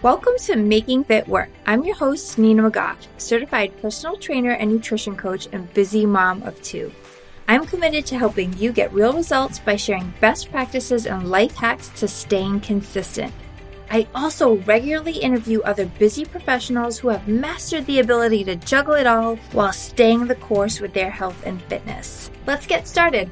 Welcome to Making Fit Work. I'm your host, Nina McGough, certified personal trainer and nutrition coach and busy mom of two. I'm committed to helping you get real results by sharing best practices and life hacks to staying consistent. I also regularly interview other busy professionals who have mastered the ability to juggle it all while staying the course with their health and fitness. Let's get started.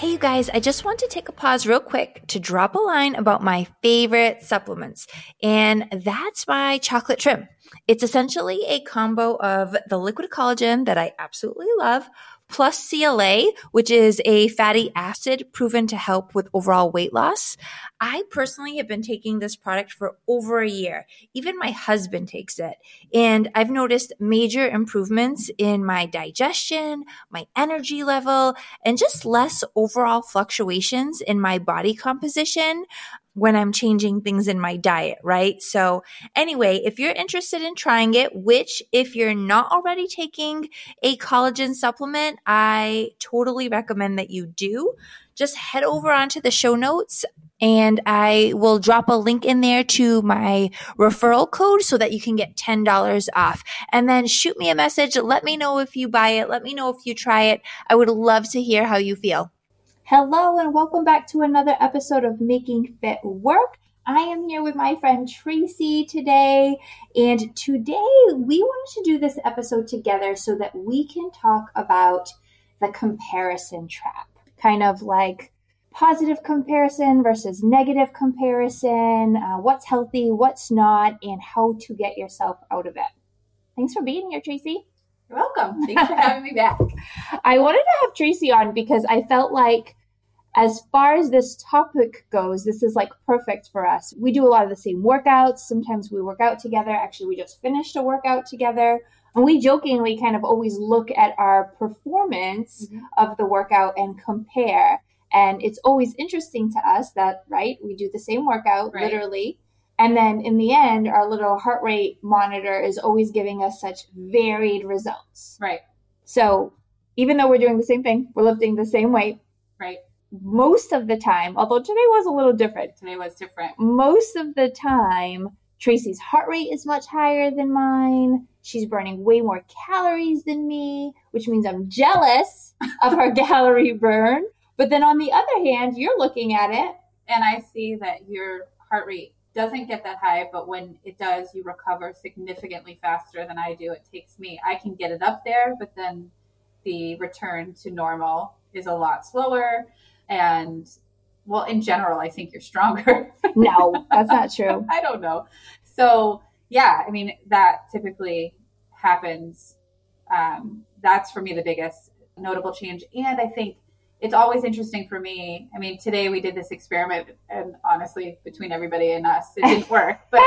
Hey, you guys, I just want to take a pause real quick to drop a line about my favorite supplements, and that's my chocolate trim. It's essentially a combo of the liquid collagen that I absolutely love plus CLA, which is a fatty acid proven to help with overall weight loss. I personally have been taking this product for over a year. Even my husband takes it. And I've noticed major improvements in my digestion, my energy level, and just less overall fluctuations in my body composition when I'm changing things in my diet, right? So anyway, if you're interested in trying it, which if you're not already taking a collagen supplement, I totally recommend that you do. Just head over onto the show notes and I will drop a link in there to my referral code so that you can get $10 off. And then shoot me a message. Let me know if you buy it. Let me know if you try it. I would love to hear how you feel. Hello, and welcome back to another episode of Making Fit Work. I am here with my friend Tracy today, and today we wanted to do this episode together so that we can talk about the comparison trap. Kind of like positive comparison versus negative comparison, uh, what's healthy, what's not, and how to get yourself out of it. Thanks for being here, Tracy. You're welcome. Thanks for having me back. I wanted to have Tracy on because I felt like as far as this topic goes, this is like perfect for us. We do a lot of the same workouts. Sometimes we work out together. Actually, we just finished a workout together. And we jokingly kind of always look at our performance mm-hmm. of the workout and compare. And it's always interesting to us that, right, we do the same workout right. literally. And then in the end, our little heart rate monitor is always giving us such varied results. Right. So even though we're doing the same thing, we're lifting the same weight. Right most of the time, although today was a little different. Today was different. Most of the time, Tracy's heart rate is much higher than mine. She's burning way more calories than me, which means I'm jealous of her calorie burn. But then on the other hand, you're looking at it. And I see that your heart rate doesn't get that high, but when it does, you recover significantly faster than I do. It takes me, I can get it up there, but then the return to normal is a lot slower and well in general i think you're stronger. No that's not true. I don't know. So yeah i mean that typically happens. Um, that's for me the biggest notable change. And i think it's always interesting for me. I mean today we did this experiment and honestly between everybody and us it didn't work. But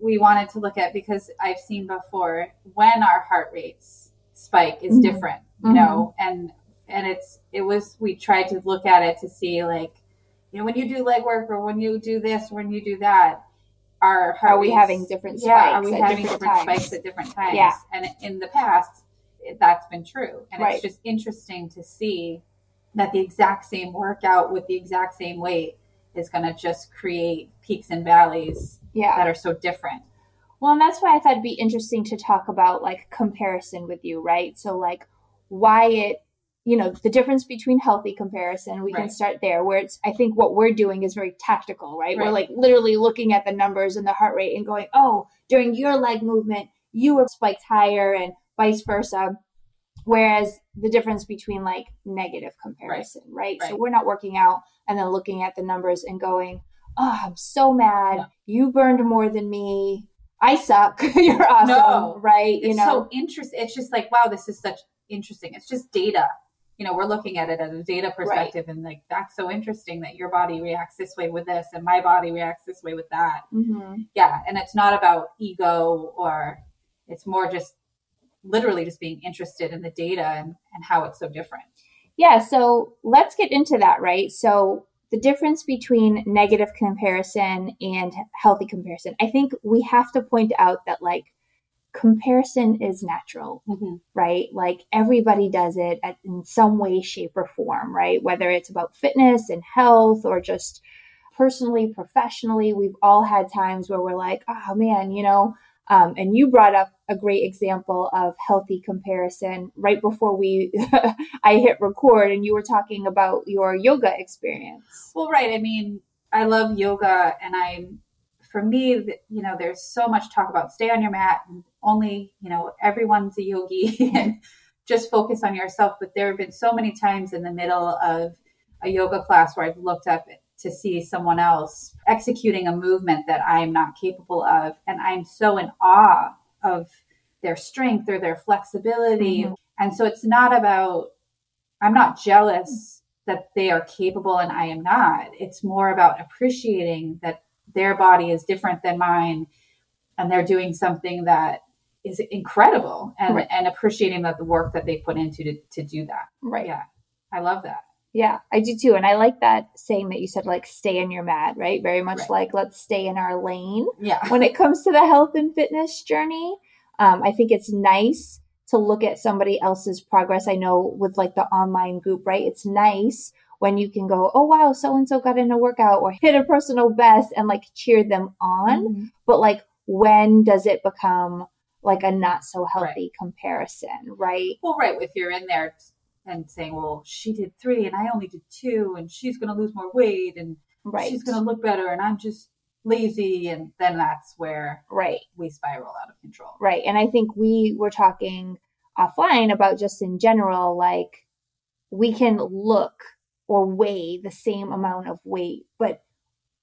we wanted to look at because i've seen before when our heart rates spike is mm-hmm. different you mm-hmm. know and and it's it was we tried to look at it to see like you know when you do leg work or when you do this when you do that are are we having different spikes yeah are we having different, different spikes at different times yeah. and in the past that's been true and right. it's just interesting to see that the exact same workout with the exact same weight is going to just create peaks and valleys yeah. that are so different well and that's why i thought it'd be interesting to talk about like comparison with you right so like why it you know the difference between healthy comparison we right. can start there where it's i think what we're doing is very tactical right? right? we're like literally looking at the numbers and the heart rate and going oh during your leg movement you were spiked higher and vice versa whereas the difference between like negative comparison right, right? so we're not working out and then looking at the numbers and going oh i'm so mad no. you burned more than me i suck you're awesome no. right you it's know so interesting it's just like wow this is such interesting it's just data you know, we're looking at it as a data perspective right. and like, that's so interesting that your body reacts this way with this and my body reacts this way with that. Mm-hmm. Yeah. And it's not about ego or it's more just literally just being interested in the data and, and how it's so different. Yeah. So let's get into that, right? So the difference between negative comparison and healthy comparison, I think we have to point out that like comparison is natural, mm-hmm. right? Like everybody does it at, in some way, shape, or form, right? Whether it's about fitness and health or just personally, professionally, we've all had times where we're like, oh man, you know, um, and you brought up a great example of healthy comparison right before we I hit record, and you were talking about your yoga experience. Well, right. I mean, I love yoga, and I'm for me, you know, there's so much talk about stay on your mat and only, you know, everyone's a yogi and just focus on yourself. But there have been so many times in the middle of a yoga class where I've looked up to see someone else executing a movement that I'm not capable of. And I'm so in awe of their strength or their flexibility. Mm-hmm. And so it's not about, I'm not jealous that they are capable and I am not. It's more about appreciating that their body is different than mine and they're doing something that is incredible and, right. and appreciating that the work that they put into to, to do that. Right. Yeah. I love that. Yeah, I do too. And I like that saying that you said, like, stay in your mat, right? Very much right. like, let's stay in our lane. Yeah. when it comes to the health and fitness journey, um, I think it's nice to look at somebody else's progress. I know with like the online group, right? It's nice when you can go, oh, wow, so and so got in a workout or hit a personal best and like cheer them on. Mm-hmm. But like, when does it become like a not so healthy right. comparison, right? Well, right. If you're in there and saying, well, she did three and I only did two, and she's going to lose more weight and right. she's going to look better, and I'm just lazy. And then that's where right we spiral out of control. Right. And I think we were talking offline about just in general, like we can look or weigh the same amount of weight, but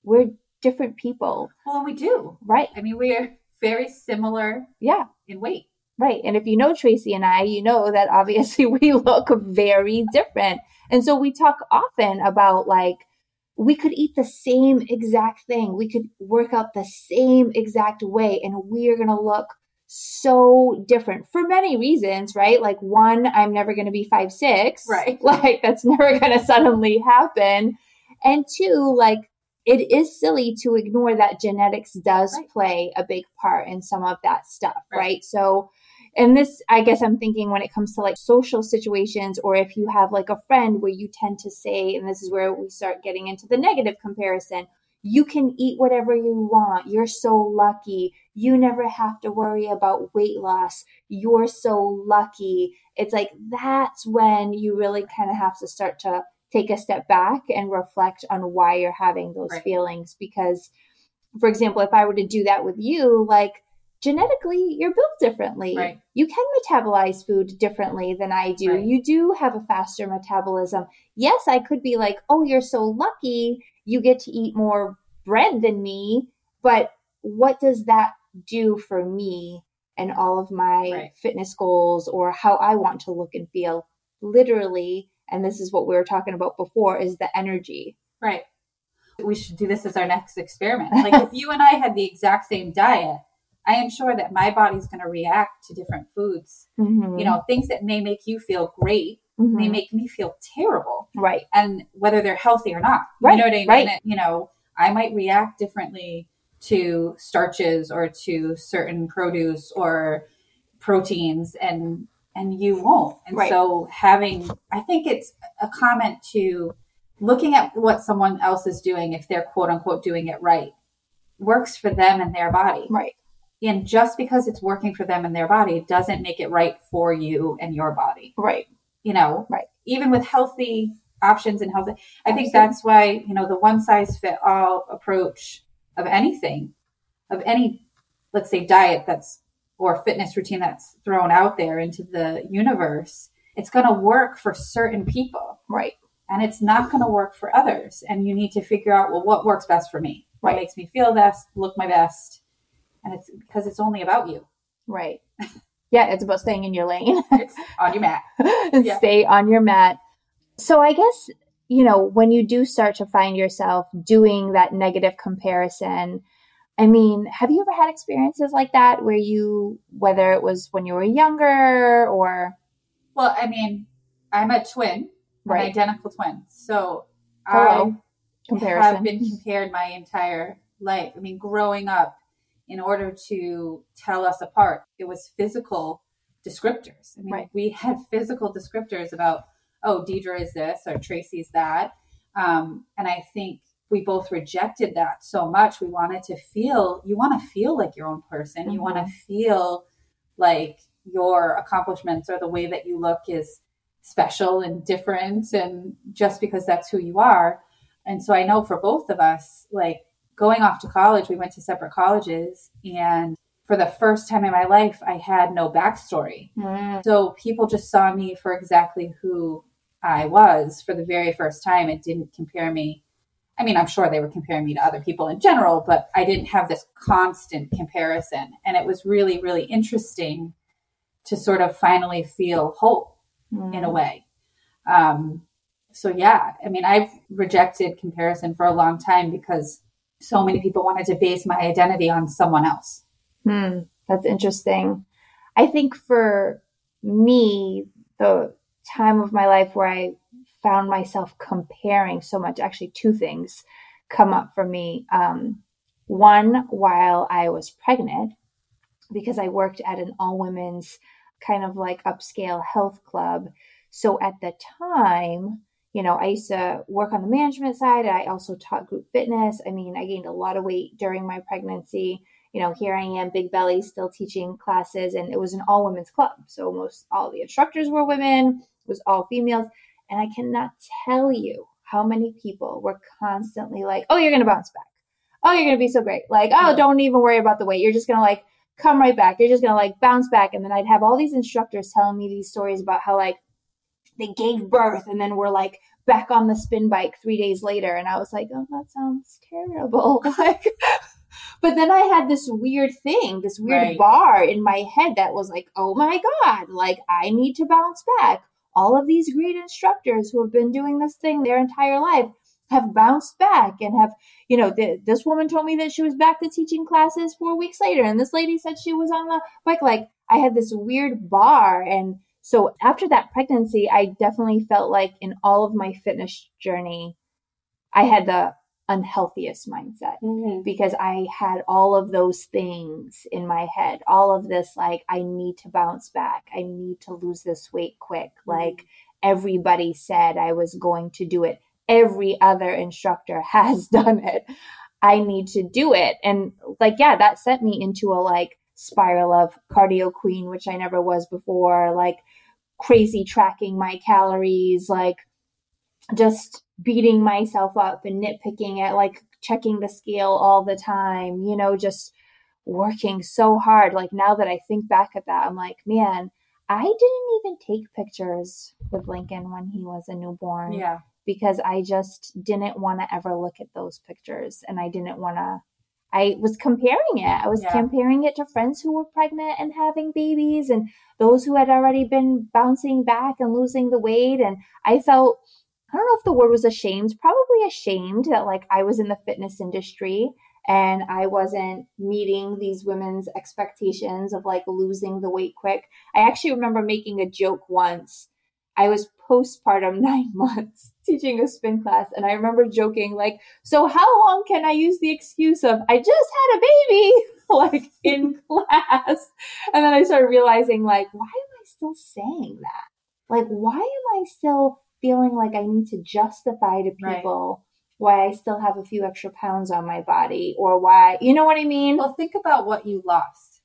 we're different people. Well, we do. Right. I mean, we're very similar. Yeah. In weight. Right. And if you know Tracy and I, you know that obviously we look very different. And so we talk often about like, we could eat the same exact thing. We could work out the same exact way and we're going to look so different for many reasons, right? Like one, I'm never going to be five, six. Right. Like that's never going to suddenly happen. And two, like it is silly to ignore that genetics does right. play a big part in some of that stuff, right? right? So and this i guess i'm thinking when it comes to like social situations or if you have like a friend where you tend to say and this is where we start getting into the negative comparison you can eat whatever you want you're so lucky you never have to worry about weight loss you're so lucky it's like that's when you really kind of have to start to take a step back and reflect on why you're having those right. feelings because for example if i were to do that with you like genetically you're built differently. Right. You can metabolize food differently than I do. Right. You do have a faster metabolism. Yes, I could be like, "Oh, you're so lucky. You get to eat more bread than me." But what does that do for me and all of my right. fitness goals or how I want to look and feel? Literally, and this is what we were talking about before is the energy. Right. We should do this as our next experiment. Like if you and I had the exact same diet, I am sure that my body's going to react to different foods. Mm-hmm. You know, things that may make you feel great mm-hmm. may make me feel terrible. Right. And whether they're healthy or not. Right. You know what I mean? Right. You know, I might react differently to starches or to certain produce or proteins and and you won't. And right. so having I think it's a comment to looking at what someone else is doing if they're quote unquote doing it right works for them and their body. Right. And just because it's working for them and their body doesn't make it right for you and your body. Right. You know, right. Even with healthy options and healthy, I think that's why, you know, the one size fit all approach of anything, of any, let's say, diet that's or fitness routine that's thrown out there into the universe, it's going to work for certain people. Right. And it's not going to work for others. And you need to figure out, well, what works best for me? What right. makes me feel best, look my best? and it's because it's only about you. Right. Yeah, it's about staying in your lane. it's on your mat. yeah. Stay on your mat. So I guess, you know, when you do start to find yourself doing that negative comparison, I mean, have you ever had experiences like that where you, whether it was when you were younger or? Well, I mean, I'm a twin, right. an identical twin. So Hello. I Comparison. have been compared my entire life. I mean, growing up, in order to tell us apart. It was physical descriptors. I mean, right. we had physical descriptors about, oh, Deidre is this or Tracy's that. Um, and I think we both rejected that so much. We wanted to feel, you want to feel like your own person. Mm-hmm. You want to feel like your accomplishments or the way that you look is special and different. And just because that's who you are. And so I know for both of us, like going off to college, we went to separate colleges. And for the first time in my life, I had no backstory. Mm. So people just saw me for exactly who I was for the very first time. It didn't compare me I mean, I'm sure they were comparing me to other people in general, but I didn't have this constant comparison. And it was really, really interesting to sort of finally feel hope mm. in a mm. way. Um, so, yeah, I mean, I've rejected comparison for a long time because so many people wanted to base my identity on someone else. Hmm, that's interesting. I think for me, the time of my life where I found myself comparing so much. Actually, two things come up for me. Um, one, while I was pregnant, because I worked at an all women's kind of like upscale health club. So at the time, you know, I used to work on the management side. I also taught group fitness. I mean, I gained a lot of weight during my pregnancy. You know, here I am, big belly, still teaching classes, and it was an all women's club. So most all the instructors were women, it was all females. And I cannot tell you how many people were constantly like, oh, you're going to bounce back. Oh, you're going to be so great. Like, oh, don't even worry about the weight. You're just going to like come right back. You're just going to like bounce back. And then I'd have all these instructors telling me these stories about how like they gave birth and then were like back on the spin bike three days later. And I was like, oh, that sounds terrible. like, but then I had this weird thing, this weird right. bar in my head that was like, oh my God, like I need to bounce back all of these great instructors who have been doing this thing their entire life have bounced back and have, you know, the, this woman told me that she was back to teaching classes four weeks later. And this lady said she was on the bike. Like I had this weird bar. And so after that pregnancy, I definitely felt like in all of my fitness journey, I had the unhealthiest mindset mm-hmm. because I had all of those things in my head, all of this like, I need to bounce back, I need to lose this weight quick. Mm-hmm. Like, everybody said I was going to do it, every other instructor has done it. I need to do it. And like, yeah, that sent me into a like spiral of cardio queen, which I never was before, like crazy tracking my calories, like just beating myself up and nitpicking at like checking the scale all the time, you know, just working so hard. Like now that I think back at that, I'm like, man, I didn't even take pictures with Lincoln when he was a newborn. Yeah. Because I just didn't want to ever look at those pictures and I didn't want to I was comparing it. I was yeah. comparing it to friends who were pregnant and having babies and those who had already been bouncing back and losing the weight. And I felt I don't know if the word was ashamed, probably ashamed that like I was in the fitness industry and I wasn't meeting these women's expectations of like losing the weight quick. I actually remember making a joke once. I was postpartum nine months teaching a spin class and I remember joking like, so how long can I use the excuse of I just had a baby like in class? And then I started realizing like, why am I still saying that? Like, why am I still feeling like I need to justify to people right. why I still have a few extra pounds on my body or why, you know what I mean? Well, think about what you lost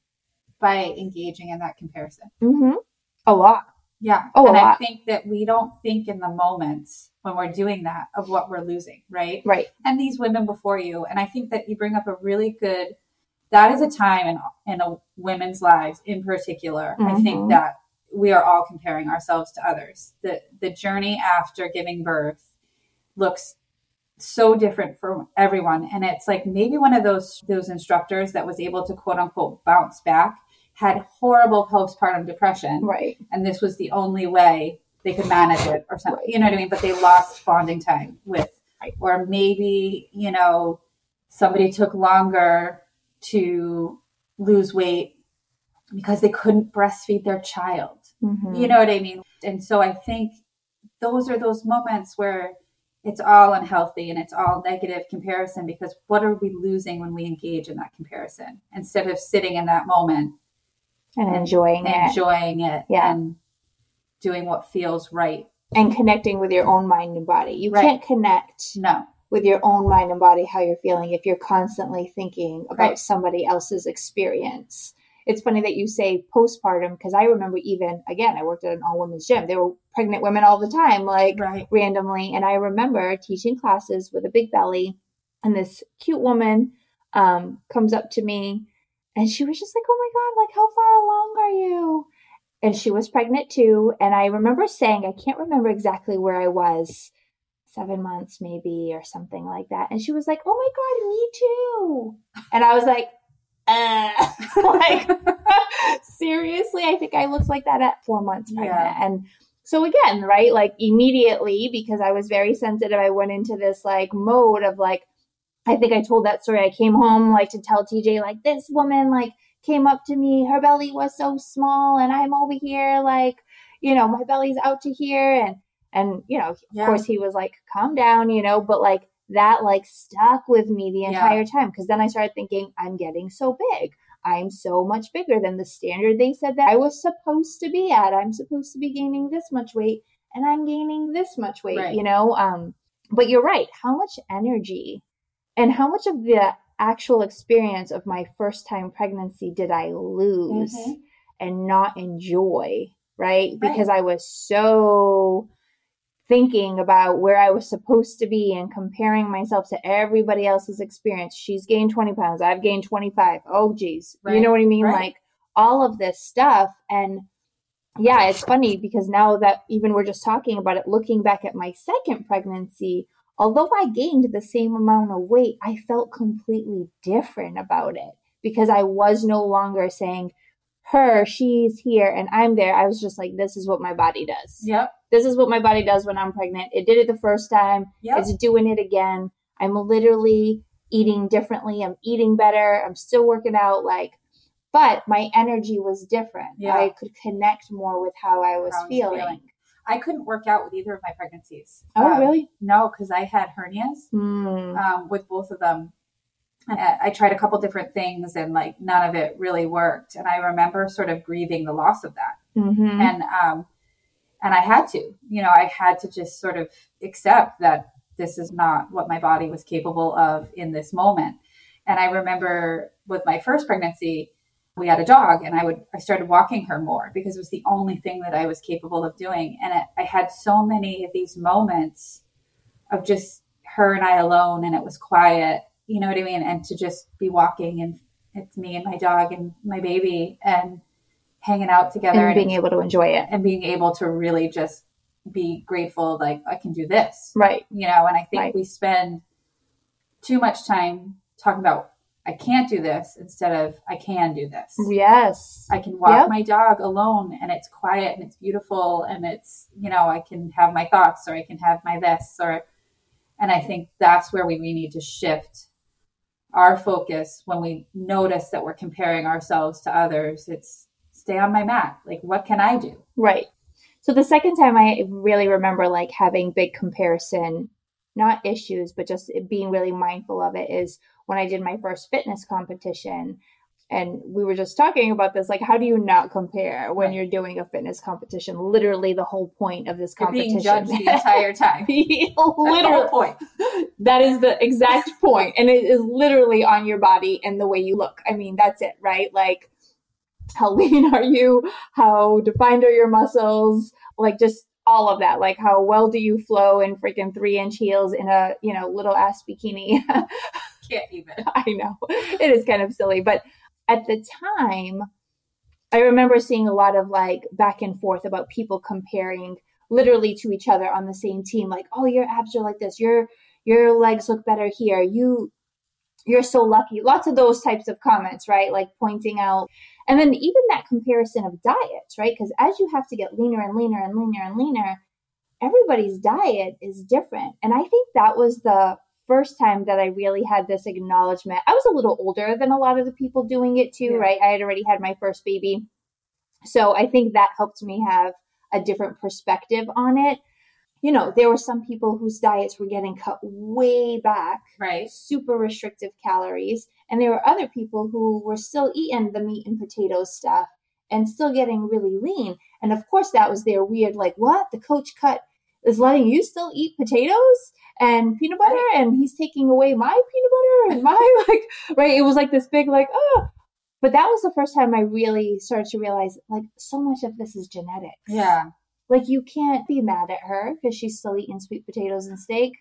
by engaging in that comparison. Mm-hmm. A lot. Yeah. Oh, and I think that we don't think in the moments when we're doing that of what we're losing, right? Right. And these women before you. And I think that you bring up a really good, that is a time in, in a women's lives in particular. Mm-hmm. I think that we are all comparing ourselves to others. The the journey after giving birth looks so different for everyone and it's like maybe one of those those instructors that was able to quote unquote bounce back had horrible postpartum depression right and this was the only way they could manage it or something you know what i mean but they lost bonding time with right. or maybe you know somebody took longer to lose weight because they couldn't breastfeed their child Mm-hmm. You know what I mean? And so I think those are those moments where it's all unhealthy and it's all negative comparison because what are we losing when we engage in that comparison instead of sitting in that moment and, enjoying and it enjoying it yeah. and doing what feels right and connecting with your own mind and body you right. can't connect no with your own mind and body how you're feeling if you're constantly thinking about right. somebody else's experience. It's funny that you say postpartum because I remember even again I worked at an all women's gym. There were pregnant women all the time, like right. randomly, and I remember teaching classes with a big belly, and this cute woman um, comes up to me, and she was just like, "Oh my god, like how far along are you?" And she was pregnant too, and I remember saying I can't remember exactly where I was seven months maybe or something like that. And she was like, Oh my God, me too. And I was like, uh, like, seriously, I think I looked like that at four months pregnant. Yeah. And so again, right, like immediately, because I was very sensitive, I went into this like mode of like, I think I told that story. I came home like to tell TJ, like, this woman like came up to me, her belly was so small, and I'm over here, like, you know, my belly's out to here. And and, you know, of yeah. course he was like, calm down, you know, but like that like stuck with me the entire yeah. time. Cause then I started thinking, I'm getting so big. I'm so much bigger than the standard they said that I was supposed to be at. I'm supposed to be gaining this much weight and I'm gaining this much weight, right. you know? Um, but you're right. How much energy and how much of the actual experience of my first time pregnancy did I lose mm-hmm. and not enjoy? Right? right? Because I was so thinking about where I was supposed to be and comparing myself to everybody else's experience. She's gained 20 pounds. I've gained 25. Oh, geez. Right. You know what I mean? Right. Like all of this stuff. And yeah, it's funny because now that even we're just talking about it, looking back at my second pregnancy, although I gained the same amount of weight, I felt completely different about it because I was no longer saying, her, she's here, and I'm there. I was just like, this is what my body does. Yep this is what my body does when I'm pregnant. It did it the first time. Yep. It's doing it again. I'm literally eating differently. I'm eating better. I'm still working out. Like, but my energy was different. Yeah. I could connect more with how I was, how feeling. feeling. I couldn't work out with either of my pregnancies. Oh, um, really? No, because I had hernias mm. um, with both of them. And I tried a couple different things and like none of it really worked. And I remember sort of grieving the loss of that. Mm-hmm. And um, and I had to, you know, I had to just sort of accept that this is not what my body was capable of in this moment. And I remember with my first pregnancy, we had a dog and I would, I started walking her more because it was the only thing that I was capable of doing. And it, I had so many of these moments of just her and I alone and it was quiet, you know what I mean? And to just be walking and it's me and my dog and my baby and hanging out together and, and being able to enjoy it and being able to really just be grateful like i can do this right you know and i think right. we spend too much time talking about i can't do this instead of i can do this yes i can walk yep. my dog alone and it's quiet and it's beautiful and it's you know i can have my thoughts or i can have my this or and i think that's where we, we need to shift our focus when we notice that we're comparing ourselves to others it's stay on my mat. Like, what can I do? Right. So the second time I really remember like having big comparison, not issues, but just being really mindful of it is when I did my first fitness competition. And we were just talking about this, like, how do you not compare when right. you're doing a fitness competition? Literally, the whole point of this competition. You're being judged the entire time. literally, point. That is the exact point, and it is literally on your body and the way you look. I mean, that's it, right? Like, how lean are you? How defined are your muscles? Like just all of that. Like how well do you flow in freaking three inch heels in a, you know, little ass bikini? Even. I know. It is kind of silly. But at the time, I remember seeing a lot of like back and forth about people comparing literally to each other on the same team. Like, oh, your abs are like this. Your your legs look better here. You you're so lucky. Lots of those types of comments, right? Like pointing out and then even that comparison of diets, right? Because as you have to get leaner and leaner and leaner and leaner, everybody's diet is different. And I think that was the first time that I really had this acknowledgement. I was a little older than a lot of the people doing it too, yeah. right? I had already had my first baby. So I think that helped me have a different perspective on it you know, there were some people whose diets were getting cut way back, right? Super restrictive calories. And there were other people who were still eating the meat and potatoes stuff and still getting really lean. And of course, that was their weird, like, what? The coach cut is letting you still eat potatoes and peanut butter and he's taking away my peanut butter and my like right? It was like this big like oh. But that was the first time i really started to realize like so much of this is genetics. Yeah. like you can't be mad at her because she's still eating sweet potatoes and steak.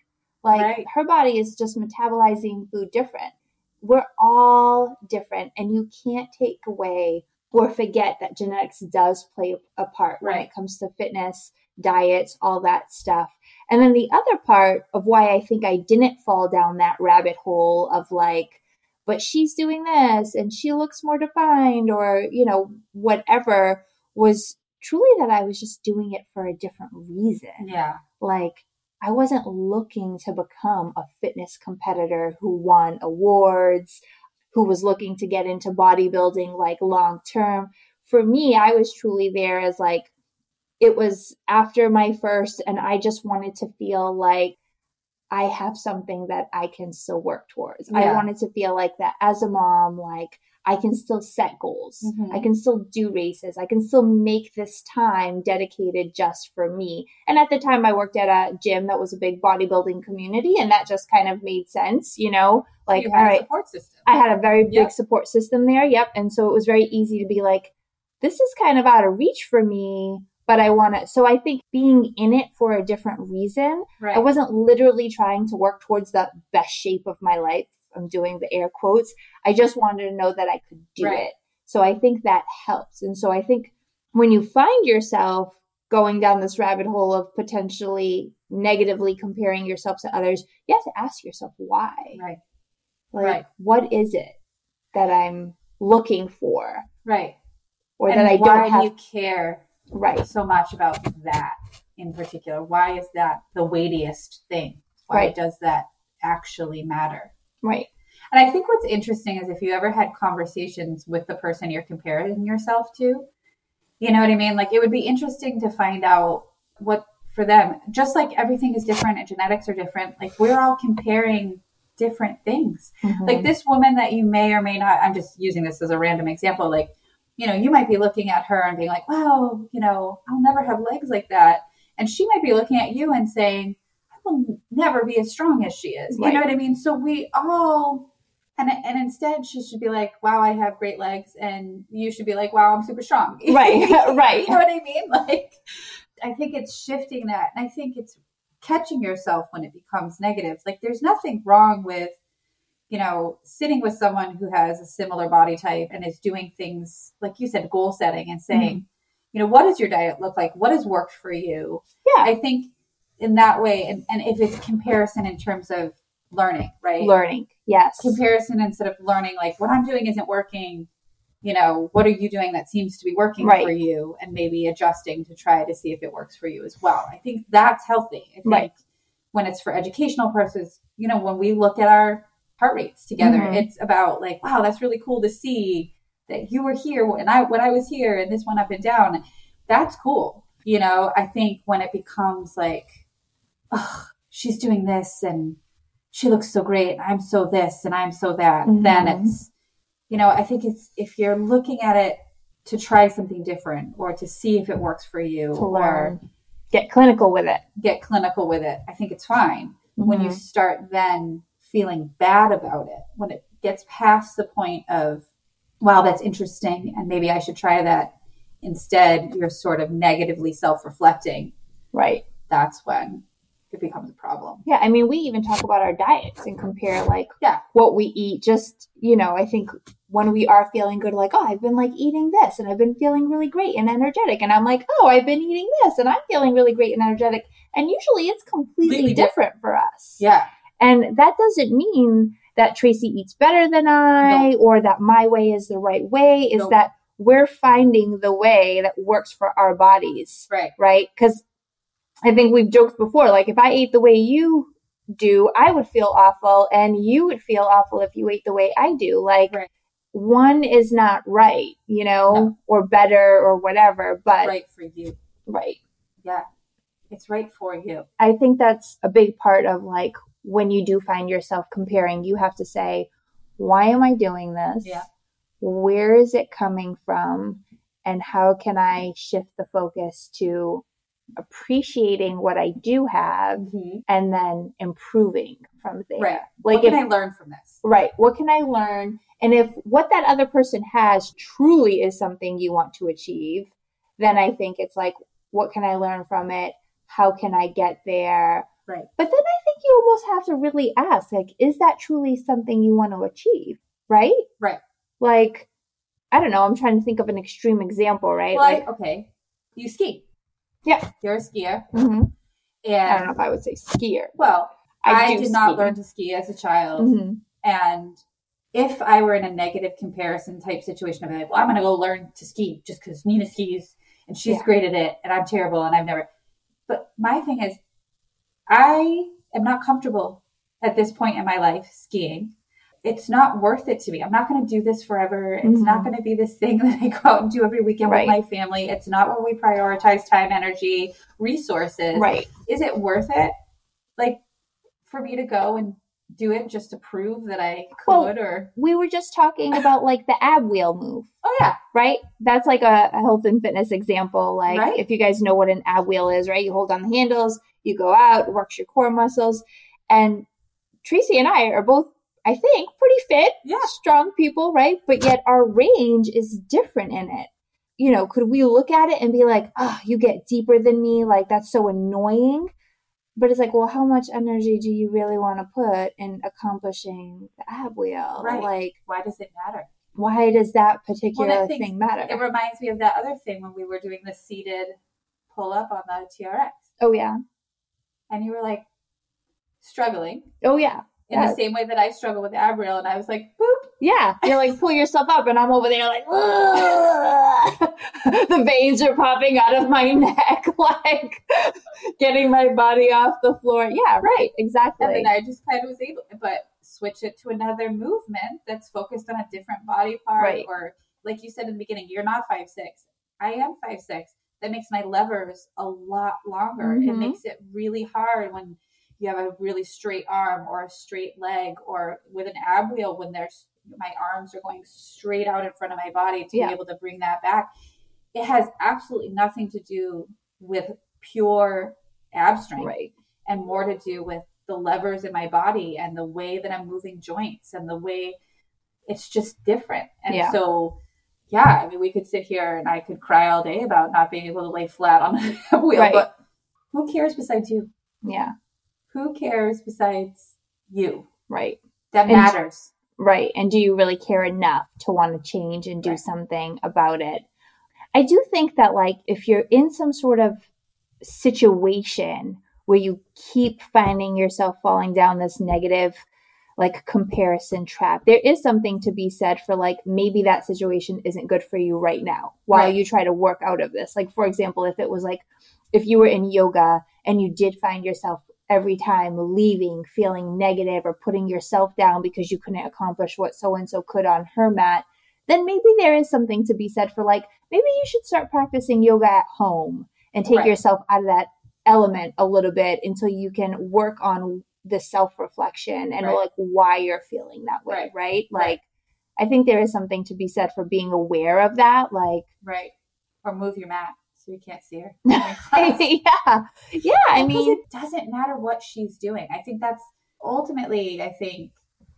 Like Right. her body is just metabolizing food different. We're all different and you can't take away or forget that genetics does play a part when it comes to fitness diets all that stuff and then the other part of why i think i didn't fall down that rabbit hole of like but she's doing this and she looks more defined or you know whatever was truly that i was just doing it for a different reason Yeah. like I wasn't looking to become a fitness competitor who won awards, who was looking to get into bodybuilding like long term. For me, I was truly there as like, it was after my first, and I just wanted to feel like I have something that I can still work towards. I wanted to feel like that as a mom, like I can still set goals. Mhm. I can still do races. I can still make this time dedicated just for me. And at the time, I worked at a gym that was a big bodybuilding community, and that just kind of made sense, you know? Like, you all had a support system. I had a very big support system there. Yep. And so it was very easy to be like, this is kind of out of reach for me, but I want to. So I think being in it for a different reason, right. I wasn't literally trying to work towards the best shape of my life. I'm doing the air quotes. I just wanted to know that I could do Right. it. So I think that helps. And so I think when you find yourself going down this rabbit hole of potentially negatively comparing yourself to others, you have to ask yourself why. right. Like, Right. what is it that I'm looking for, Right. or and that I why don't have? do you care Right, so much about that in particular? Why is that the weightiest thing? Why Right. does that actually matter? right, And I think what's interesting is if you ever had conversations with the person you're comparing yourself to, you know what I mean? Like it would be interesting to find out what for them, just like everything is different and genetics are different, like we're all comparing different things. Mhm. Like this woman that you may or may not, I'm just using this as a random example, like, you know, you might be looking at her and being like, wow, you know, I'll never have legs like that. And she might be looking at you and saying, I will never be as strong as she is. You know what I mean? So we all, and, and instead she should be like, wow, I have great legs. And you should be like, wow, I'm super strong. Right, right. You know what I mean? Like, I think it's shifting that. And I think it's catching yourself when it becomes negative. Like, there's nothing wrong with, you know, sitting with someone who has a similar body type and is doing things, like you said, goal setting and saying, mm-hmm. you know, what does your diet look like? What has worked for you? Yeah. I think in that way, and, and if it's comparison in terms of learning, right? learning. Yes, Comparison instead of learning, like what I'm doing isn't working. You know, what are you doing that seems to be working Right. for you, and maybe adjusting to try to see if it works for you as well. I think that's healthy. I think Right. when it's for educational purposes, you know, when we look at our heart rates together, Mhm. it's about like, wow, that's really cool to see that you were here and I when I was here and this went up and down. That's cool. You know, I think when it becomes like, oh, she's doing this and she looks so great, I'm so this and I'm so that, then Mhm. it's you know, I think it's if you're looking at it to try something different or to see if it works for you to or learn, get clinical with it. get clinical with it, I think it's fine when you Mhm. start then feeling bad about it, when it gets past the point of, wow, that's interesting, and maybe I should try that. Instead, you're sort of negatively self reflecting. right. That's when it becomes a problem. Yeah, I mean, we even talk about our diets and compare like Yeah. what we eat. Just you know, I think when we are feeling good, like oh, I've been like eating this and I've been feeling really great and energetic, and I'm like oh, I've been eating this and I'm feeling really great and energetic, and usually it's completely Completely different for us. Yeah. And that doesn't mean that Tracy eats better than I or that my way is the right way. Is that we're finding the way that works for our bodies Right. right? Because I think we've joked before, like if I ate the way you do, I would feel awful, and you would feel awful if you ate the way I do. Like Right. one is not right, you know, No. or better or whatever. But right for you. right. Yeah. It's right for you. I think that's a big part of like when you do find yourself comparing, you have to say, why am I doing this? Yeah. Where is it coming from? And how can I shift the focus to appreciating what I do have Mm-hmm. and then improving from there. Right. Like what if can I learn from this? right, what can I learn? And if what that other person has truly is something you want to achieve, then I think it's like what can I learn from it? How can I get there? Right. But then I think you almost have to really ask like is that truly something you want to achieve? Right? Right. Like I don't know, I'm trying to think of an extreme example, right? Well, I- like okay. You ski. Yeah. You're a skier. mhm. And I don't know if I would say skier. well, I, do did not learn to ski as a child. Mhm. And if I were in a negative comparison type situation, I'd be like, well, I'm going to go learn to ski just because Nina skis and she's Yeah. great at it and I'm terrible and I've never. But my thing is, I am not comfortable at this point in my life skiing. It's not worth it to me. I'm not going to do this forever. It's Mhm. not going to be this thing that I go out and do every weekend Right. with my family. It's not where we prioritize time, energy, resources Right. is it worth it like for me to go and do it just to prove that i could Well- or We were just talking about like the ab wheel move. oh yeah right? That's like a, a health and fitness example. Like Right. if you guys know what an ab wheel is, right? You hold on the handles, you go out, works your core muscles. And Tracy and I are both, I think, pretty fit, Yeah. strong people, right? But yet our range is different in it. You know, could we look at it and be like, oh, you get deeper than me? Like that's so annoying. But it's like, well, how much energy do you really want to put in accomplishing the ab wheel? Right. Like, why does it matter why does that particular Well, that thing's- thing matter? it reminds me of that other thing when we were doing the seated pull up on the trx oh, yeah. And you were like struggling Oh yeah. in Yeah. the same way that i struggle with ab wheel and i was like boop Yeah. You're like pull yourself up and I'm over there like the veins are popping out of my neck, like getting my body off the floor. Yeah, right. Exactly. and then i just kind of was able but switch it to another movement that's focused on a different body part Right. or like you said in the beginning you're not five six i am five six that makes my levers a lot longer it Mhm. makes it really hard when you have a really straight arm or a straight leg or with an ab wheel when there's my arms are going straight out in front of my body to Yeah. be able to bring that back it has absolutely nothing to do with pure ab strength right. and more to do with the levers in my body and the way that I'm moving joints and the way it's just different. And Yeah. so, yeah, I mean, we could sit here and I could cry all day about not being able to lay flat on a wheel, Right. but who cares besides you? Yeah. Who cares besides you? Right. That And- matters. Right. And do you really care enough to want to change and do Right. something about it? I do think that, like, if you're in some sort of situation where you keep finding yourself falling down this negative, like, comparison trap, there is something to be said for, like, maybe that situation isn't good for you right now while Right. you try to work out of this. Like, for example, if it was like, if you were in yoga and you did find yourself every time leaving feeling negative or putting yourself down because you couldn't accomplish what so and so could on her mat, then maybe there is something to be said for like maybe you should start practicing yoga at home and take Right. yourself out of that element a little bit until you can work on the self reflection and Right. like why you're feeling that way, Right. right? Like I think there is something to be said for being aware of that like Right. Or move your mat so you can't see her. yeah. Yeah, I mean it doesn't matter what she's doing. I think that's ultimately, I think,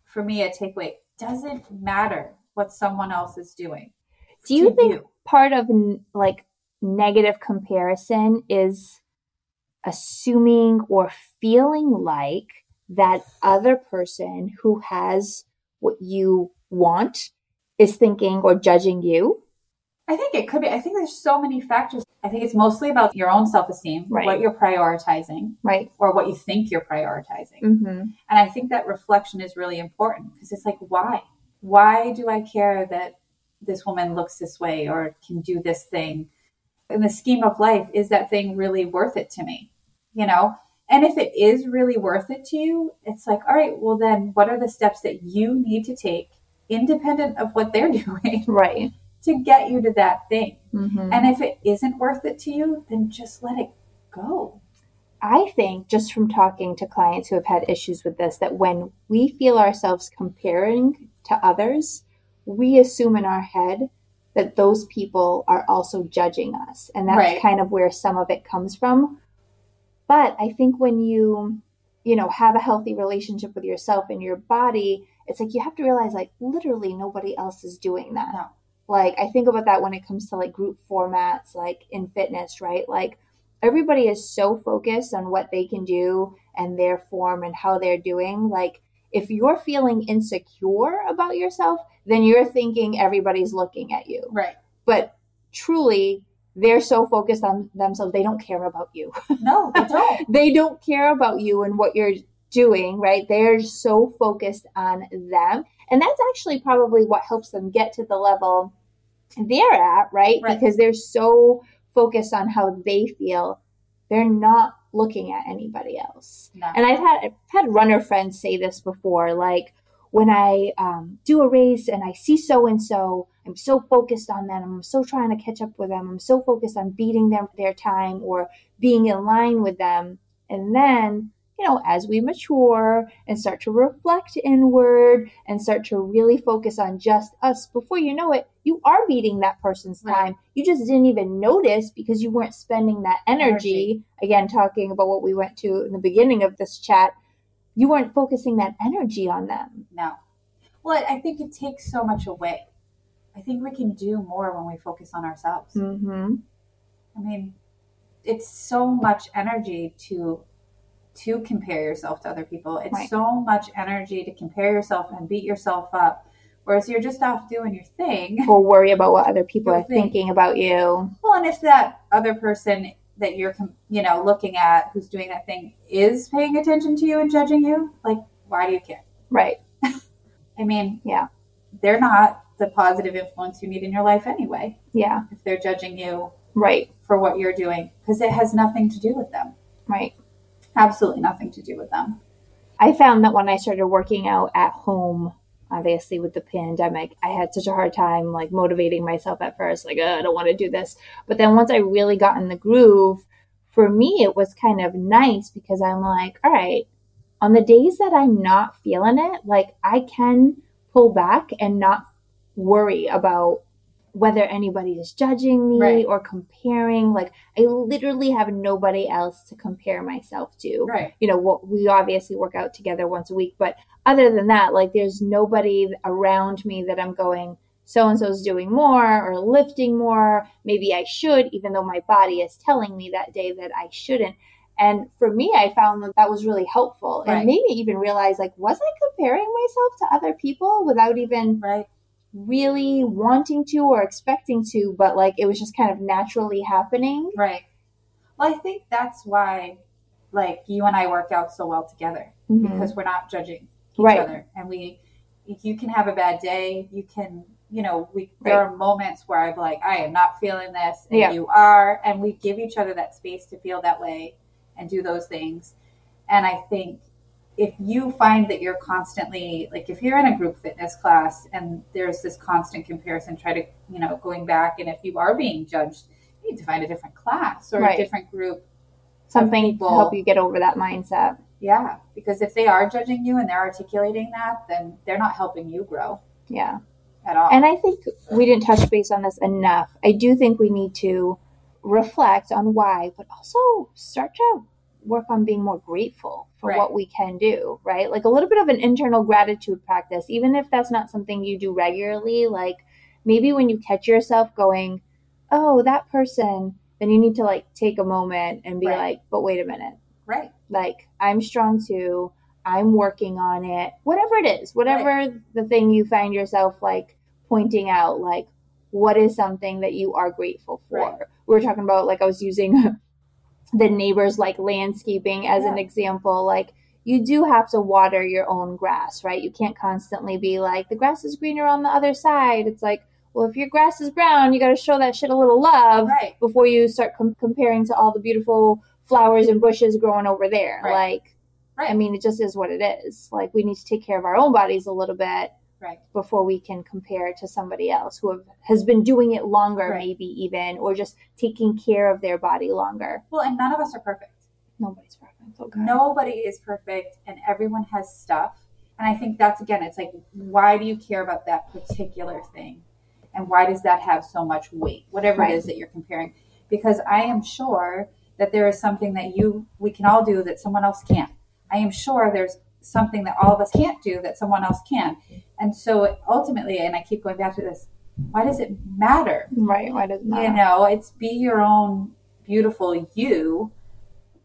for me, a takeaway. Doesn't matter what someone else is doing. Do you think part of like negative comparison is assuming or feeling like that other person who has what you want is thinking or judging you? I think it could be. I think there's so many factors. I think it's mostly about your own self esteem, Right. what you're prioritizing, Right. or what you think you're prioritizing. Mm-hmm. And I think that reflection is really important because it's like, why? Why do I care that this woman looks this way or can do this thing? In the scheme of life, is that thing really worth it to me? You know? And if it is really worth it to you, it's like, all right, well, then what are the steps that you need to take, independent of what they're doing, Right. to get you to that thing? Mm-hmm. And if it isn't worth it to you, then just let it go. I think just from talking to clients who have had issues with this, that when we feel ourselves comparing to others, we assume in our head that those people are also judging us. And that's Right. kind of where some of it comes from. But I think when you, you know, have a healthy relationship with yourself and your body, it's like you have to realize like literally nobody else is doing that. No. Like I think about that when it comes to like group formats like in fitness, right? Like everybody is so focused on what they can do and their form and how they're doing. Like if you're feeling insecure about yourself, then you're thinking everybody's looking at you. Right. But truly, they're so focused on themselves, they don't care about you. No, they don't. they don't care about you and what you're doing, right? They're so focused on them. And that's actually probably what helps them get to the level they're at, right? Right. Because they're so focused on how they feel. They're not looking at anybody else. No. And I've had I've had runner friends say this before, like when I um, do a race and I see so and so, I'm so focused on them. I'm so trying to catch up with them. I'm so focused on beating them their time or being in line with them. And then, you know, as we mature and start to reflect inward and start to really focus on just us, before you know it, you are beating that person's Right. time. You just didn't even notice because you weren't spending that energy. Energy. Again, talking about what we went to in the beginning of this chat, you weren't focusing that energy on them. No. Well, I think it takes so much away. I think we can do more when we focus on ourselves. Mm-hmm. I mean, it's so much energy to to compare yourself to other people. It's Right. so much energy to compare yourself and beat yourself up. Whereas you're just off doing your thing. Or worry about what other people Your are thing. thinking about you. Well, and if that other person that you're, you know, looking at who's doing that thing is paying attention to you and judging you, like, why do you care? Right. I mean, Yeah. they're not the positive influence you need in your life anyway. Yeah. If they're judging you Right. for what you're doing, because it has nothing to do with them. Right. Absolutely nothing to do with them. I found that when I started working out at home, obviously with the pandemic, I had such a hard time like motivating myself at first, like, "Ugh, I don't want to do this. But then once I really got in the groove, for me, it was kind of nice because I'm like, all right, on the days that I'm not feeling it, like I can pull back and not worry about whether anybody is judging me Right. or comparing. Like, I literally have nobody else to compare myself to Right. you know what we obviously work out together once a week but other than that like there's nobody around me that i'm going so and so's doing more or lifting more maybe i should even though my body is telling me that day that i shouldn't and for me i found that that was really helpful Right. and made me even realize like was i comparing myself to other people without even Right. Really wanting to or expecting to but like it was just kind of naturally happening Right. Well, I think that's why, like, you and I work out so well together Mhm. because we're not judging each Right. other. And we, if you can have a bad day. You can, you know, we, there are moments where I'm like, I am not feeling this. And Yeah. you are. And we give each other that space to feel that way and do those things. And I think if you find that you're constantly, like, if you're in a group fitness class and there's this constant comparison, try to, you know, going back, and if you are being judged, you need to find a different class or Right. a different group something to help you get over that mindset yeah, because if they are judging you and they're articulating that, then they're not helping you grow yeah at all. And I think we didn't touch base on this enough. I do think we need to reflect on why, but also start to work on being more grateful for Right. what we can do, right? Like a little bit of an internal gratitude practice, even if that's not something you do regularly. Like maybe when you catch yourself going, oh, that person, then you need to like take a moment and be Right. like, but wait a minute right, like i'm strong too i'm working on it whatever it is whatever the thing you find yourself like pointing out like what is something that you are grateful for Right. we were talking about like i was using the neighbors like landscaping as an example like you do have to water your own grass right you can't constantly be like the grass is greener on the other side it's like well if your grass is brown you got to show that shit a little love right, before you start com- comparing to all the beautiful flowers and bushes growing over there. Right. Like, right, I mean, it just is what it is. Like, we need to take care of our own bodies a little bit right, before we can compare to somebody else who have, has been doing it longer, Right. maybe even, or just taking care of their body longer. Well, and none of us are perfect. Nobody's perfect. Oh, okay. Nobody is perfect, and everyone has stuff. And I think that's again, it's like, why do you care about that particular thing? and why does that have so much weight whatever Right. it is that you're comparing because i am sure that there is something that you we can all do that someone else can't i am sure there's something that all of us can't do that someone else can and so ultimately and i keep going back to this why does it matter Right. Why does it matter? you know it's be your own beautiful you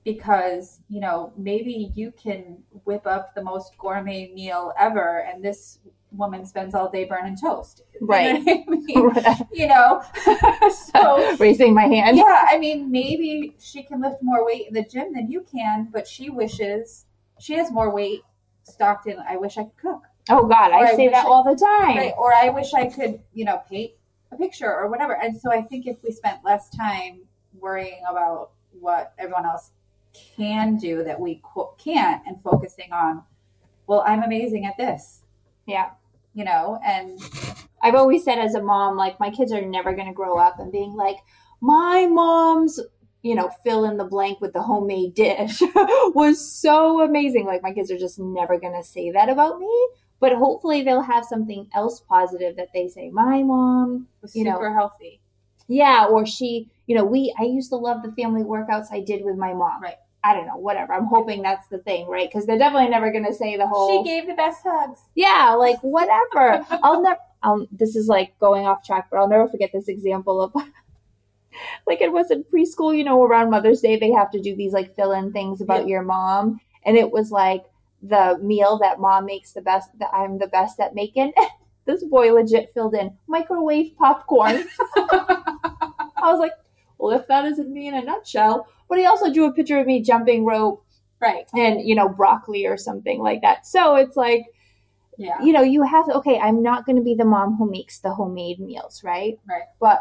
because you know maybe you can whip up the most gourmet meal ever and this woman spends all day burning toast You know Right. I mean? you know so Raising my hand. yeah i mean maybe she can lift more weight in the gym than you can but she wishes she has more weight stocked in i wish i could cook Oh God, I I say that I- all the time. Right. Or I wish I could, you know, paint a picture or whatever. And so I think if we spent less time worrying about what everyone else can do that we can't and focusing on, well, I'm amazing at this, Yeah. you know, and I've always said as a mom, like my kids are never going to grow up and being like, my mom's, you know, fill in the blank with the homemade dish was so amazing. Like my kids are just never going to say that about me. But hopefully they'll have something else positive that they say, my mom, was You know, super healthy. yeah, or she, you know, we, I used to love the family workouts I did with my mom. Right. I don't know, whatever. I'm hoping that's the thing, right? Because they're definitely never going to say the whole. She gave the best hugs. yeah like whatever i'll never um this is like going off track but i'll never forget this example of like it was in preschool you know around mother's day they have to do these like fill in things about Yeah. your mom and it was like the meal that mom makes the best that i'm the best at making this boy legit filled in microwave popcorn i was like well if that isn't me in a nutshell but he also drew a picture of me jumping rope Right. and you know broccoli or something like that so it's like Yeah. you know, you have to, okay, I'm not going to be the mom who makes the homemade meals, right? Right. But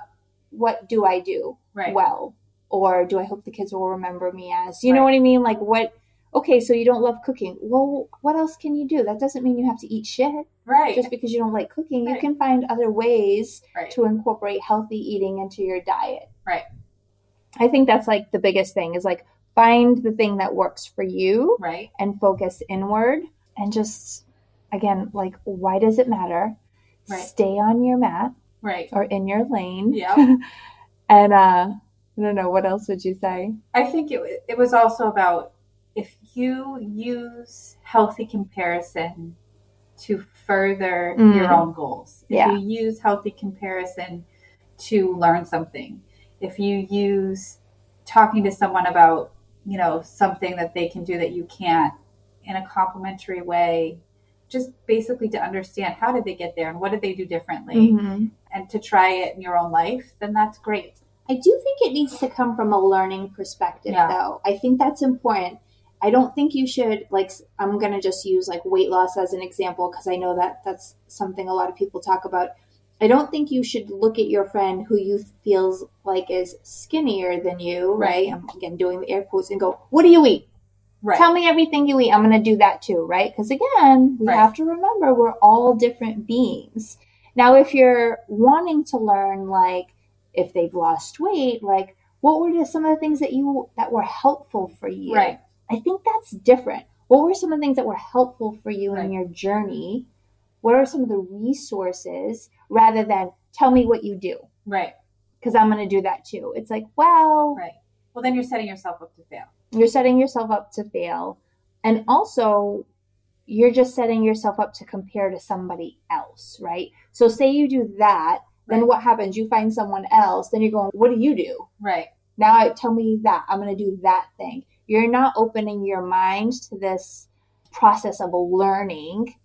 what do I do Right. well? Or do I hope the kids will remember me as? You know what I mean? Like, what, okay, so you don't love cooking. Well, what else can you do? That doesn't mean you have to eat shit right. just because you don't like cooking. You can find other ways right. to incorporate healthy eating into your diet. Right. I think that's like the biggest thing is like find the thing that works for you Right. and focus inward and just again like why does it matter Right. stay on your mat Right. or in your lane Yeah. and uh i don't know what else would you say I think it, it was also about if you use healthy comparison to further Mm. your own goals, if Yeah. you use healthy comparison to learn something, if you use talking to someone about, you know, something that they can do that you can't in a complimentary way, just basically to understand how did they get there and what did they do differently Mhm. and to try it in your own life, then that's great. i do think it needs to come from a learning perspective Yeah. though i think that's important i don't think you should like i'm gonna just use like weight loss as an example because i know that that's something a lot of people talk about I don't think you should look at your friend who you feels like is skinnier than you, right? Right. I'm again doing the air quotes and go, "What do you eat? Right. Tell me everything you eat. I'm going to do that too, right? Because again, we Right. have to remember we're all different beings. Now, if you're wanting to learn, like if they've lost weight, like what were some of the things that you that were helpful for you? Right. I think that's different. What were some of the things that were helpful for you in your journey? What are some of the resources rather than tell me what you do? Right. Because I'm going to do that too. It's like, well, Right. Well, then you're setting yourself up to fail. you're setting yourself up to fail. And also, you're just setting yourself up to compare to somebody else, right? So, say you do that, then Right. what happens? You find someone else, then you're going, what do you do? Right. Now, tell me that. I'm going to do that thing. You're not opening your mind to this process of learning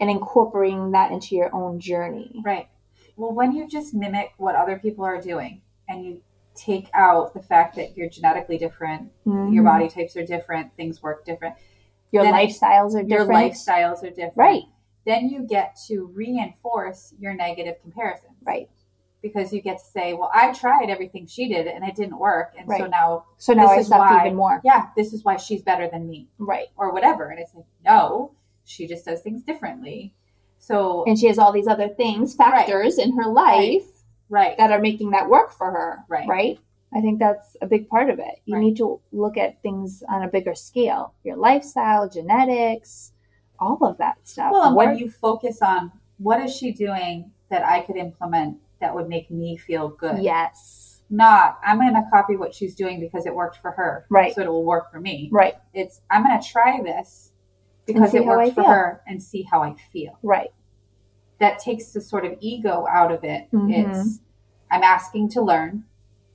and incorporating that into your own journey. Right. Well, when you just mimic what other people are doing and you take out the fact that you're genetically different, your Mhm. body types are different, things work different, your lifestyles are different. your lifestyles are different. Right, Then you get to reinforce your negative comparisons. right. Because you get to say, well, I tried everything she did and it didn't work. And so now, So now This I suck why- even more. yeah, this is why she's better than me Right. or whatever. And it's like, no, she just does things differently. So, and she has all these other things factors in her life right. that are making that work for her Right. right i think that's a big part of it you Right. need to look at things on a bigger scale your lifestyle genetics all of that stuff Well, and What- when you focus on what is she doing that I could implement that would make me feel good. Yes. Not, I'm going to copy what she's doing because it worked for her. Right. So it will work for me. Right. It's, I'm going to try this because it worked for feel. her and see how I feel. Right. That takes the sort of ego out of it. Mhm. It's, I'm asking to learn.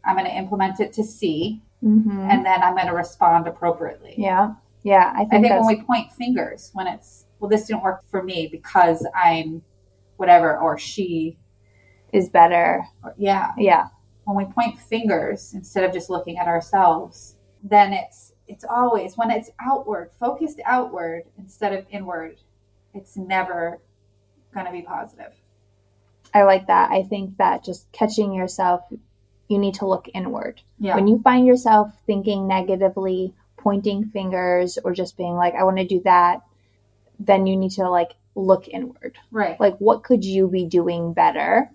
I'm going to implement it to see, Mm-hmm. and then I'm going to respond appropriately. yeah. Yeah. I think, I think that's when we point fingers, when it's, well, this didn't work for me because I'm whatever, or she, is better. yeah. Yeah. When we point fingers instead of just looking at ourselves, then it's, it's always when it's outward, focused outward instead of inward, it's never going to be positive. I like that. I think that just catching yourself, you need to look inward. Yeah. When you find yourself thinking negatively, pointing fingers, or just being like, I want to do that, then you need to like look inward. right. Like, what could you be doing better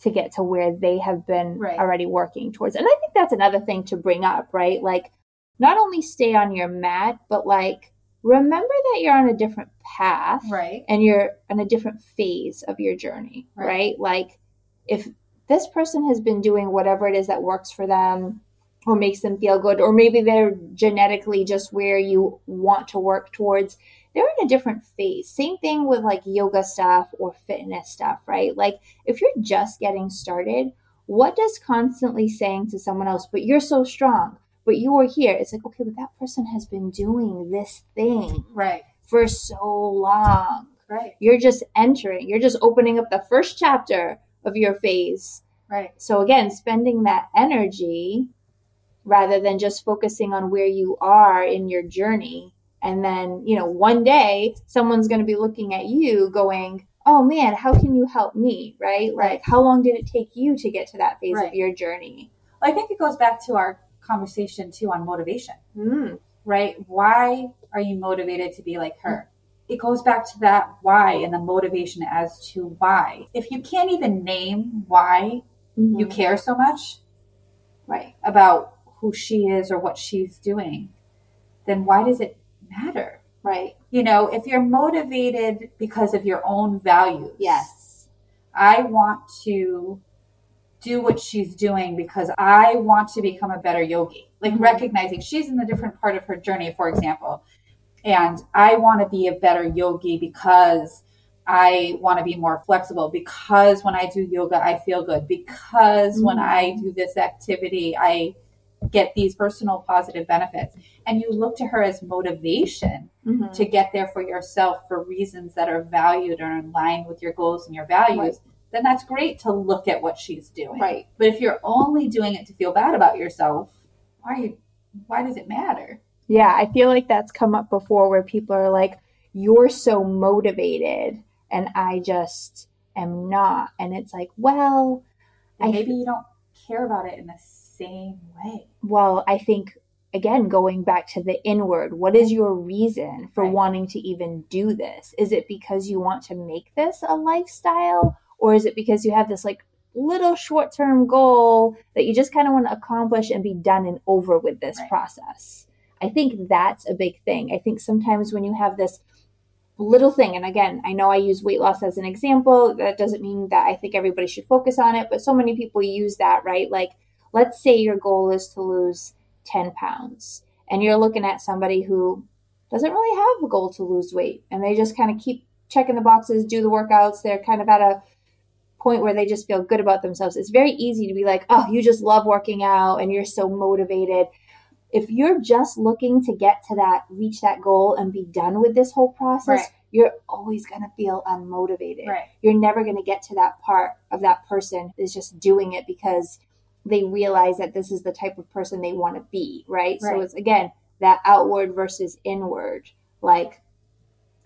to get to where they have been Right. already working towards? And I think that's another thing to bring up, right? Like, not only stay on your mat, but like, remember that you're on a different path right. and you're in a different phase of your journey, Right. right. Like if this person has been doing whatever it is that works for them or makes them feel good, or maybe they're genetically just where you want to work towards, they're in a different phase. Same thing with like yoga stuff or fitness stuff, right? Like if you're just getting started, what does constantly saying to someone else, but you're so strong, but you are here? It's like, okay, but that person has been doing this thing Right. for so long. Right. You're just entering, you're just opening up the first chapter of your phase. Right. So, again, spending that energy rather than just focusing on where you are in your journey. And then, you know, one day someone's going to be looking at you going, Oh man, how can you help me? Right? Like, how long did it take you to get to that phase Right. of your journey? I think it goes back to our conversation too on motivation. Mm. right? Why are you motivated to be like her? It goes back to that why and the motivation as to why. If you can't even name why you care so much Right. about who she is or what she's doing, then why does it matter? Right. You know, if you're motivated because of your own values. Yes. I want to do what she's doing because I want to become a better yogi. Like Mhm. recognizing she's in a different part of her journey, for example, and I want to be a better yogi because I want to be more flexible because when I do yoga, I feel good because when Mhm. I do this activity, I get these personal positive benefits. And you look to her as motivation Mhm. to get there for yourself for reasons that are valued or in line with your goals and your values, Right. then that's great to look at what she's doing. Right. But if you're only doing it to feel bad about yourself, why you, why does it matter? Yeah, I feel like that's come up before where people are like, you're so motivated and I just am not. And it's like, well, And I- maybe you don't care about it in the same way. well, I think again going back to the inward, what is your reason for Right. wanting to even do this? Is it because you want to make this a lifestyle or is it because you have this like little short-term goal that you just kind of want to accomplish and be done and over with this Right. process? I think that's a big thing. I think sometimes when you have this little thing, and again, I know I use weight loss as an example, that doesn't mean that I think everybody should focus on it, but so many people use that, right? Like, let's say your goal is to lose 10 pounds, and you're looking at somebody who doesn't really have a goal to lose weight, and they just kind of keep checking the boxes, do the workouts, they're kind of at a point where they just feel good about themselves. It's very easy to be like, oh, you just love working out and you're so motivated if you're just looking to get to that, reach that goal and be done with this whole process, Right. you're always going to feel unmotivated. Right. You're never going to get to that part of that person is just doing it because they realize that this is the type of person they want to be, right? So it's again that outward versus inward. Like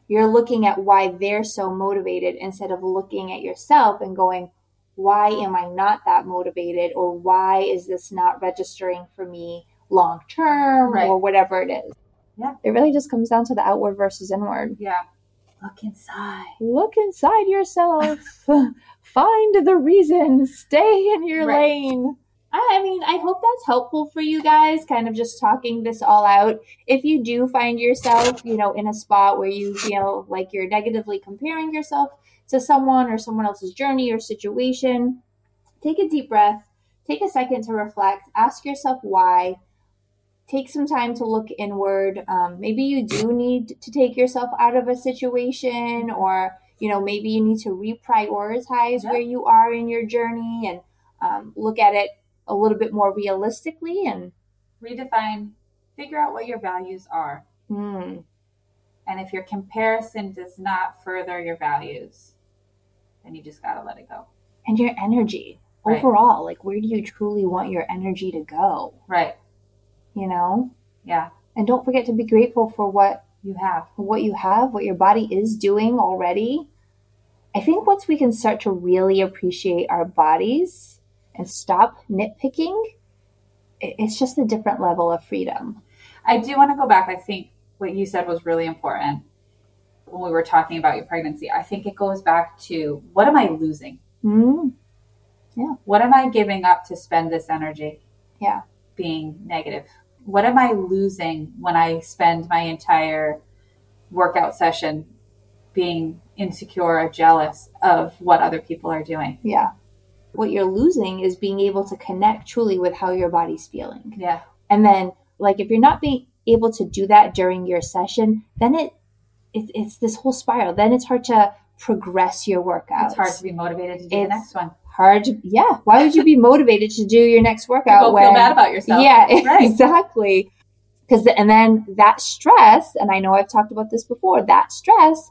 you're looking at why they're so motivated instead of looking at yourself and going, why am I not that motivated? Or why is this not registering for me long term Right. or whatever it is? Yeah. It really just comes down to the outward versus inward. Yeah. Look inside. Look inside yourself, find the reason, stay in your Right. lane. I mean, I hope that's helpful for you guys, kind of just talking this all out. If you do find yourself, you know, in a spot where you feel like you're negatively comparing yourself to someone or someone else's journey or situation, take a deep breath, take a second to reflect, ask yourself why, take some time to look inward. Um, maybe you do need to take yourself out of a situation, or you know, maybe you need to reprioritize where you are in your journey and um, look at it a little bit more realistically and redefine, figure out what your values are. mm, And if your comparison does not further your values, then you just got to let it go. and your energy Right. overall. Like, where do you truly want your energy to go? Right. You know, Yeah. and don't forget to be grateful for what You have. what you have, what your body is doing already. I think once we can start to really appreciate our bodies and stop nitpicking, it's just a different level of freedom. I do want to go back. I think what you said was really important when we were talking about your pregnancy. I think it goes back to what am I losing? Mm, What am I giving up to spend this energy Yeah. being negative? What am I losing when I spend my entire workout session being insecure or jealous of what other people are doing? yeah. What you're losing is being able to connect truly with how your body's feeling. Yeah. And then, like, if you're not being able to do that during your session, then it, it it's this whole spiral. Then it's hard to progress your workout. It's hard to be motivated to do the next one. hard to yeah why would you be motivated to do your next workout Go when feel bad about yourself. yeah Right. exactly because and then that stress and i know i've talked about this before that stress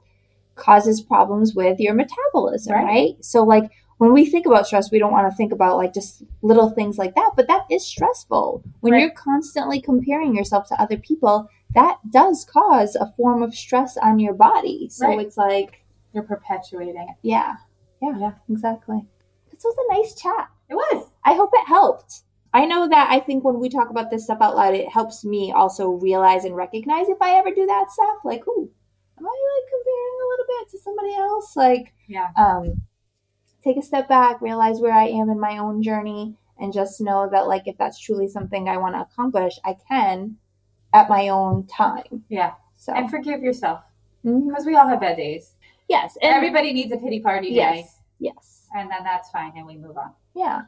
causes problems with your metabolism Right. right, so like when we think about stress we don't want to think about like just little things like that but that is stressful when Right. you're constantly comparing yourself to other people that does cause a form of stress on your body so Right. it's like You're perpetuating it. yeah yeah Yeah. exactly this was a nice chat It was. I hope it helped. I know that I think when we talk about this stuff out loud, it helps me also realize and recognize if I ever do that stuff. Like, ooh, am I like comparing a little bit to somebody else? Like, Yeah. um, take a step back, realize where I am in my own journey, and just know that, like, if that's truly something I want to accomplish, I can at my own time. Yeah. So, And forgive yourself mm-hmm. because we all have bad days. yes, Everybody needs a pity party day. yes, yes, And then that's fine and we move on. yeah.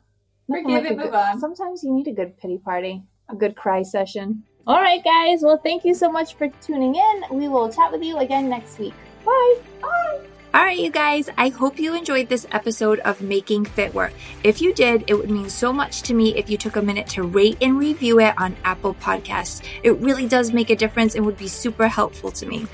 Nothing Forgive like and move good- on. Sometimes you need a good pity party, a good cry session. All right, guys. Well, thank you so much for tuning in. We will chat with you again next week. Bye. Bye. All right, you guys. I hope you enjoyed this episode of Making Fit Work. If you did, it would mean so much to me if you took a minute to rate and review it on Apple Podcasts. It really does make a difference and would be super helpful to me.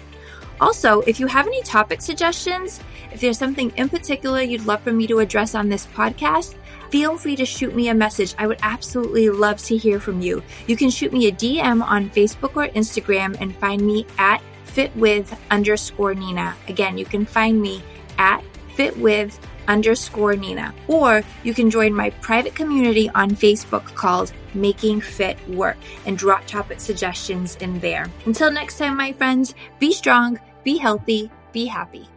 Also, if you have any topic suggestions, if there's something in particular you'd love for me to address on this podcast, feel free to shoot me a message. I would absolutely love to hear from you. You can shoot me a DM on Facebook or Instagram and find me at fitwith underscore Nina. Again, you can find me at fitwith underscore Nina. Or you can join my private community on Facebook called Making Fit Work and drop topic suggestions in there. Until next time, my friends, be strong, be healthy, be happy.